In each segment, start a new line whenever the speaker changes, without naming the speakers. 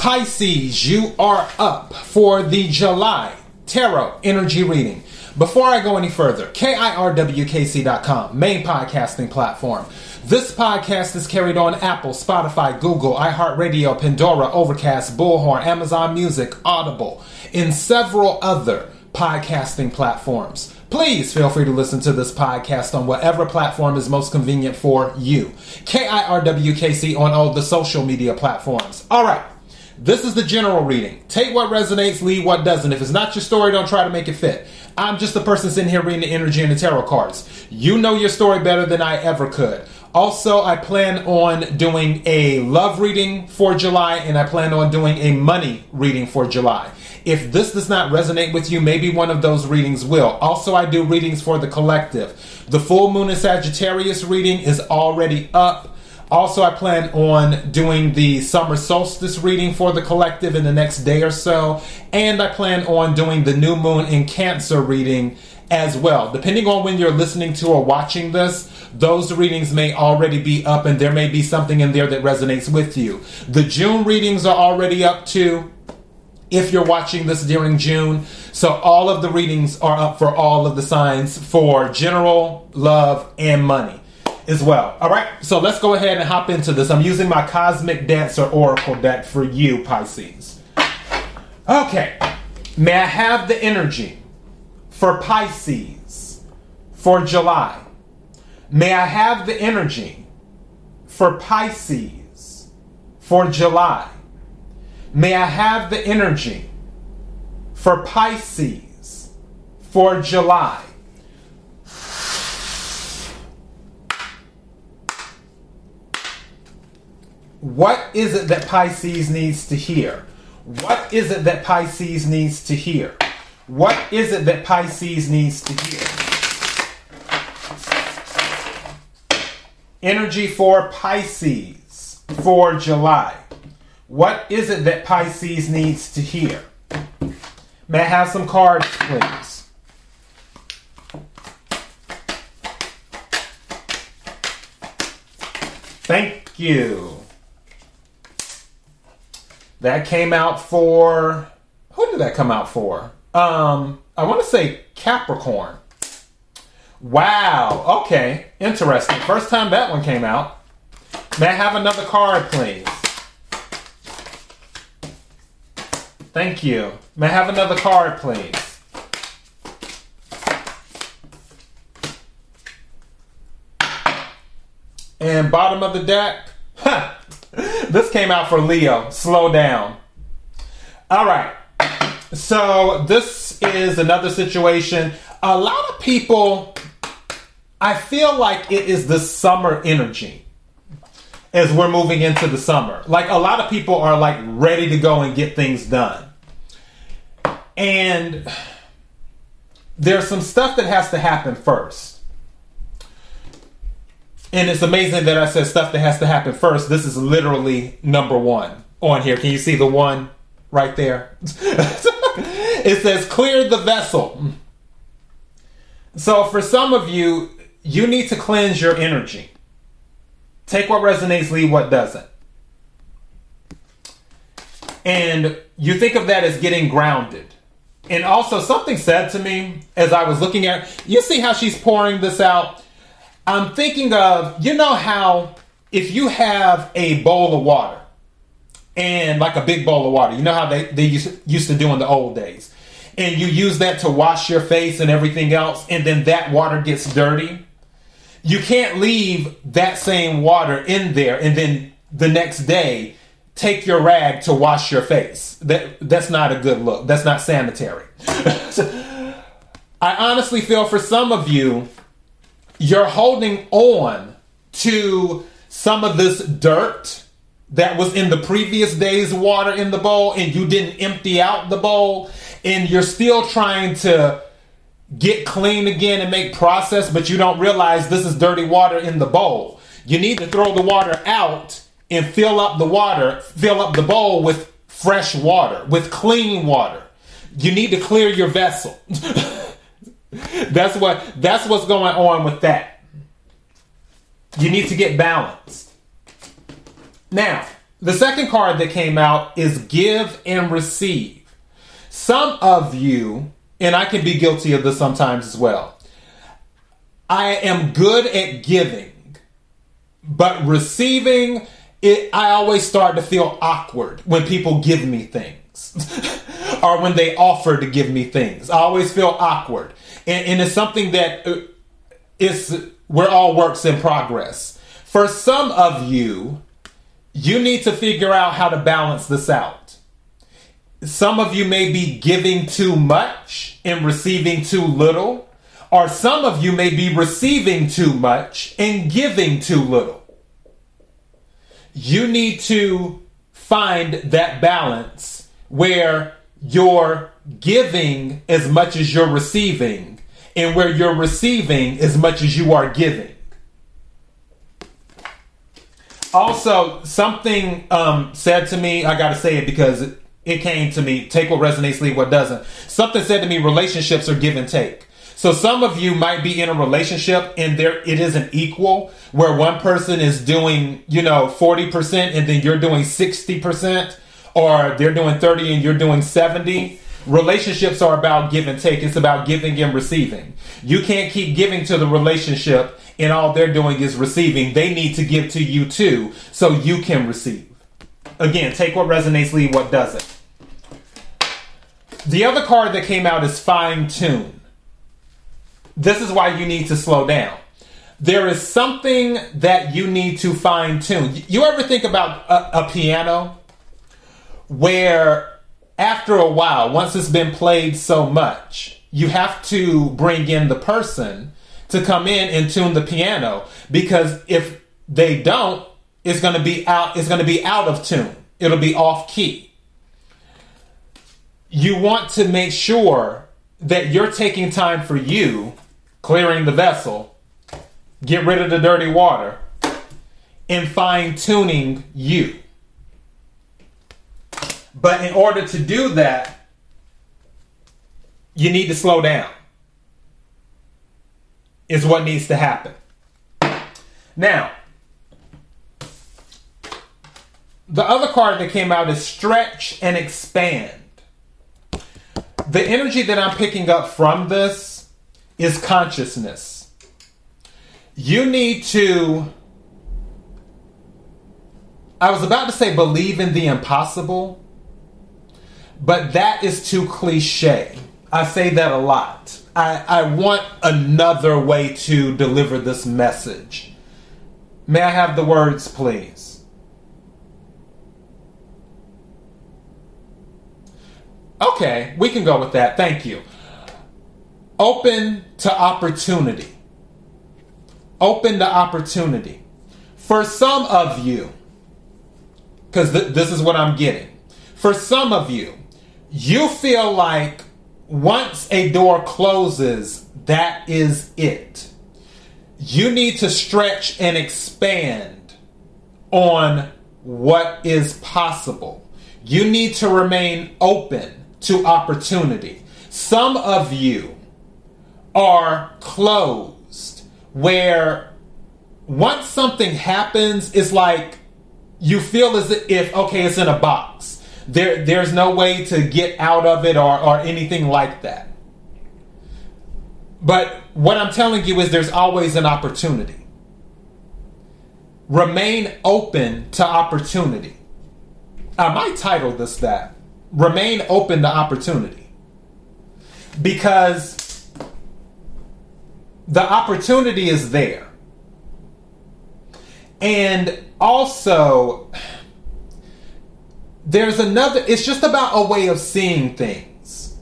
Pisces, you are up for the July Tarot Energy Reading. Before I go any further, KIRWKC.com, main podcasting platform. This podcast is carried on Apple, Spotify, Google, iHeartRadio, Pandora, Overcast, Bullhorn, Amazon Music, Audible, and several other podcasting platforms. Please feel free to listen to this podcast on whatever platform is most convenient for you. KIRWKC on all the social media platforms. All right. This is the general reading. Take what resonates, leave what doesn't. If it's not your story, don't try to make it fit. I'm just the person sitting here reading the energy and the tarot cards. You know your story better than I ever could. Also, I plan on doing a love reading for July and I plan on doing a money reading for July. If this does not resonate with you, maybe one of those readings will. Also, I do readings for the collective. The full moon in Sagittarius reading is already up. Also, I plan on doing the summer solstice reading for the collective in the next day or so. And I plan on doing the new moon in Cancer reading as well. Depending on when you're listening to or watching this, those readings may already be up and there may be something in there that resonates with you. The June readings are already up too if you're watching this during June. So all of the readings are up for all of the signs for general, love, and money as well. All right, so let's go ahead and hop into this. I'm using my Cosmic Dancer Oracle deck for you, Pisces. Okay, may I have the energy for Pisces for July? May I have the energy for Pisces for July? May I have the energy for Pisces for July? What is it that Pisces needs to hear? What is it that Pisces needs to hear? What is it that Pisces needs to hear? Energy for Pisces for July. What is it that Pisces needs to hear? May I have some cards, please? Thank you. That came out for who did that come out for? Um, I want to say Capricorn. Wow. Okay. Interesting. First time that one came out. May I have another card, please? Thank you. May I have another card, please? And bottom of the deck. This came out for Leo. Slow down. All right. So this is another situation. A lot of people, I feel like it is the summer energy as we're moving into the summer. Like a lot of people are like ready to go and get things done. And there's some stuff that has to happen first. And it's amazing that I said stuff that has to happen first. This is literally number one on here. Can you see the one right there? it says clear the vessel. So for some of you, you need to cleanse your energy. Take what resonates, leave what doesn't. And you think of that as getting grounded. And also, something said to me as I was looking at, you see how she's pouring this out? I'm thinking of, you know, how if you have a bowl of water and like a big bowl of water, you know how they, they used, used to do in the old days, and you use that to wash your face and everything else, and then that water gets dirty. You can't leave that same water in there and then the next day take your rag to wash your face. That that's not a good look. That's not sanitary. I honestly feel for some of you you're holding on to some of this dirt that was in the previous day's water in the bowl and you didn't empty out the bowl and you're still trying to get clean again and make process but you don't realize this is dirty water in the bowl. You need to throw the water out and fill up the water fill up the bowl with fresh water with clean water. You need to clear your vessel that's what that's what's going on with that. You need to get balanced. Now, The second card that came out is give and receive. Some of you, and I can be guilty of this sometimes as well, I am good at giving, but receiving, it, I always start to feel awkward when people give me things or when they offer to give me things. I always feel awkward. And, and it's something that uh, is, we're all works in progress. For some of you, you need to figure out how to balance this out. Some of you may be giving too much and receiving too little, or some of you may be receiving too much and giving too little. You need to find that balance where you're giving as much as you're receiving and where you're receiving as much as you are giving. Also something um, said to me i gotta say it because it, came to me take what resonates leave what doesn't. Something said to me relationships are give and take. So some of you might be in a relationship and there it isn't equal where one person is doing you know 40% and then you're doing 60% or they're doing 30 and you're doing 70 relationships are about give and take it's about giving and receiving you can't keep giving to the relationship and all they're doing is receiving. They need to give to you too so you can receive. Again, take what resonates, leave what doesn't. The other card that came out is fine tune. This is why you need to slow down. There is something that you need to fine tune. You ever think about a, a piano where after a while, once it's been played so much, you have to bring in the person to come in and tune the piano because if they don't, it's going to be out. It's going to be out of tune. It'll be off key. You want to make sure that you're taking time for you, clearing the vessel, get rid of the dirty water, and fine tuning you. But in order to do that, you need to slow down is what needs to happen. Now, the other card that came out is stretch and expand. The energy that I'm picking up from this is consciousness. You need to, I was about to say believe in the impossible, but that is too cliche. I say that a lot. I, I want another way to deliver this message. May I have the words, please? Okay, we can go with that. Thank you. Open to opportunity. Open to opportunity. For some of you, because th- this is what I'm getting. For some of you, you feel like once a door closes, that is it. You need to stretch and expand on what is possible. You need to remain open to opportunity. Some of you are closed where once something happens, it's like you feel as if, okay, it's in a box there, there's no way to get out of it or, or anything like that. But what I'm telling you is there's always an opportunity. Remain open to opportunity. I might title this that. Remain open to opportunity. Because the opportunity is there. And also, there's another, it's just about a way of seeing things.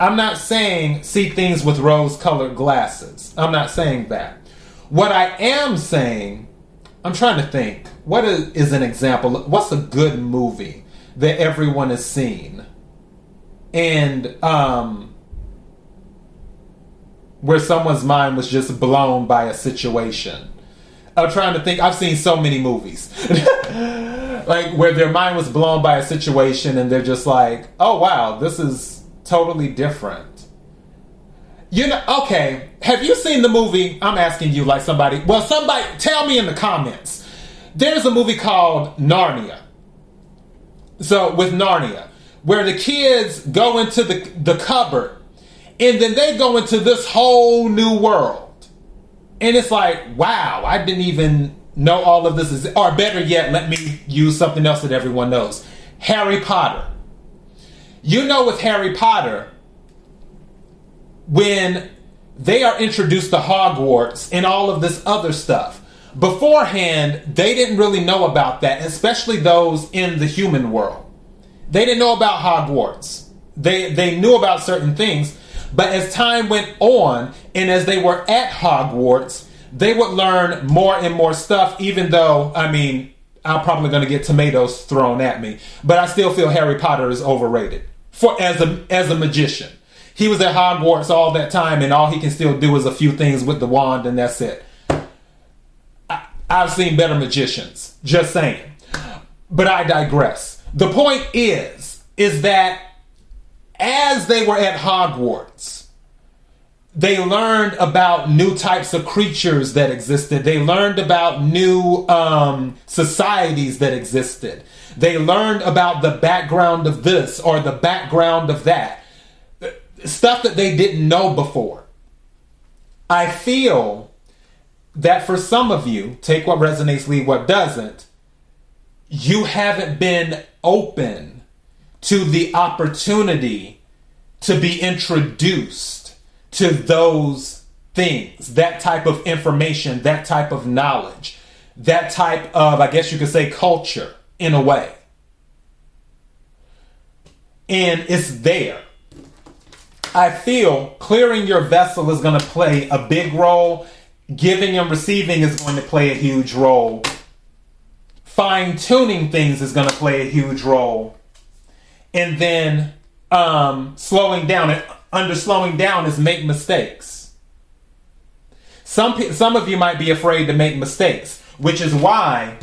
I'm not saying see things with rose colored glasses. I'm not saying that. What I am saying, I'm trying to think, what is, is an example? What's a good movie that everyone has seen? And, um, where someone's mind was just blown by a situation. I'm trying to think. I've seen so many movies. like where their mind was blown by a situation and they're just like, "Oh wow, this is totally different." You know, okay. Have you seen the movie? I'm asking you, like somebody. Well, somebody tell me in the comments. There's a movie called Narnia. So with Narnia, where the kids go into the, the cupboard and then they go into this whole new world. And it's like, wow, I didn't even know all of this is, or better yet, let me use something else that everyone knows Harry Potter. You know, with Harry Potter, when they are introduced to Hogwarts and all of this other stuff, beforehand, they didn't really know about that, especially those in the human world. They didn't know about Hogwarts. They, they knew about certain things, but as time went on and as they were at Hogwarts, they would learn more and more stuff, even though, I mean, I'm probably going to get tomatoes thrown at me, but I still feel Harry Potter is overrated for as a as a magician. He was at Hogwarts all that time, and all he can still do is a few things with the wand, and that's it. I, I've seen better magicians. Just saying. But I digress. The point is, is that as they were at Hogwarts, they learned about new types of creatures that existed. They learned about new um, societies that existed. They learned about the background of this or the background of that. Stuff that they didn't know before. I feel that for some of you, take what resonates, leave what doesn't, you haven't been open to the opportunity to be introduced to those things, that type of information, that type of knowledge, that type of, I guess you could say, culture in a way. And it's there. I feel clearing your vessel is going to play a big role. Giving and receiving is going to play a huge role. Fine tuning things is going to play a huge role. And then um, slowing down, and under slowing down is make mistakes. Some, some of you might be afraid to make mistakes, which is why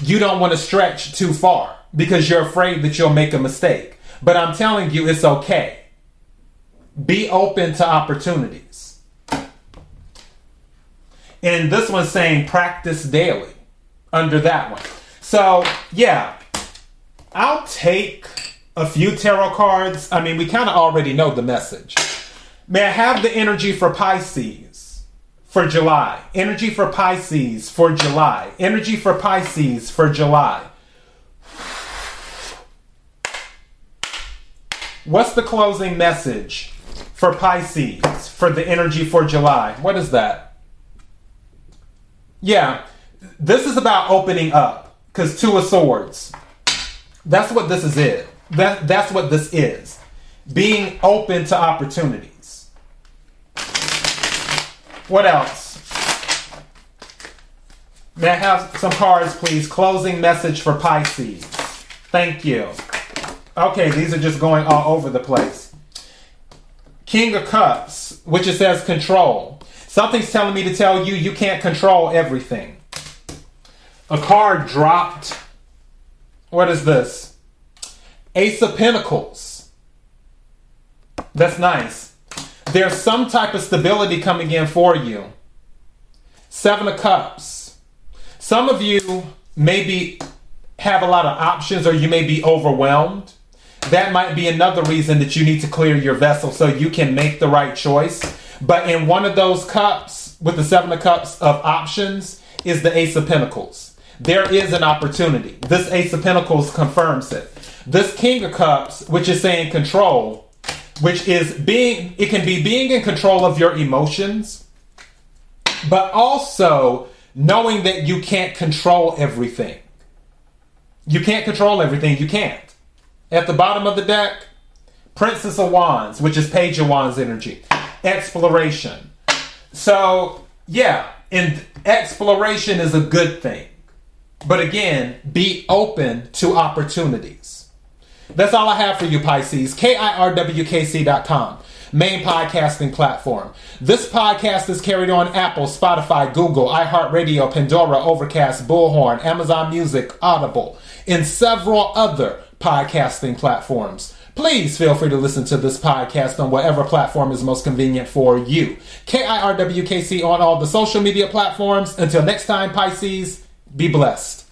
you don't want to stretch too far because you're afraid that you'll make a mistake. But I'm telling you, it's okay. Be open to opportunities. And this one's saying practice daily under that one. So, yeah, I'll take a few tarot cards. I mean, we kind of already know the message. May I have the energy for Pisces for July? Energy for Pisces for July. Energy for Pisces for July. What's the closing message for Pisces for the energy for July? What is that? Yeah, this is about opening up because Two of Swords. That's what this is. It. That, that's what this is. Being open to opportunities. What else? May I have some cards, please? Closing message for Pisces. Thank you. Okay, these are just going all over the place. King of Cups, which it says control. Something's telling me to tell you you can't control everything. A card dropped. What is this? Ace of Pentacles. That's nice. There's some type of stability coming in for you. Seven of Cups. Some of you maybe have a lot of options or you may be overwhelmed that might be another reason that you need to clear your vessel so you can make the right choice. But in one of those cups, with the seven of cups of options, is the ace of pentacles. There is an opportunity. This ace of pentacles confirms it. This king of cups, which is saying control, which is being, it can be being in control of your emotions, but also knowing that you can't control everything. You can't control everything. You can't. At the bottom of the deck, Princess of Wands, which is Page of Wands energy. Exploration. So, yeah, and exploration is a good thing. But again, be open to opportunities. That's all I have for you, Pisces. KIRWKC.com, main podcasting platform. This podcast is carried on Apple, Spotify, Google, iHeartRadio, Pandora, Overcast, Bullhorn, Amazon Music, Audible, and several other podcasting platforms. Please feel free to listen to this podcast on whatever platform is most convenient for you. KIRWKC on all the social media platforms. Until next time, Pisces, be blessed.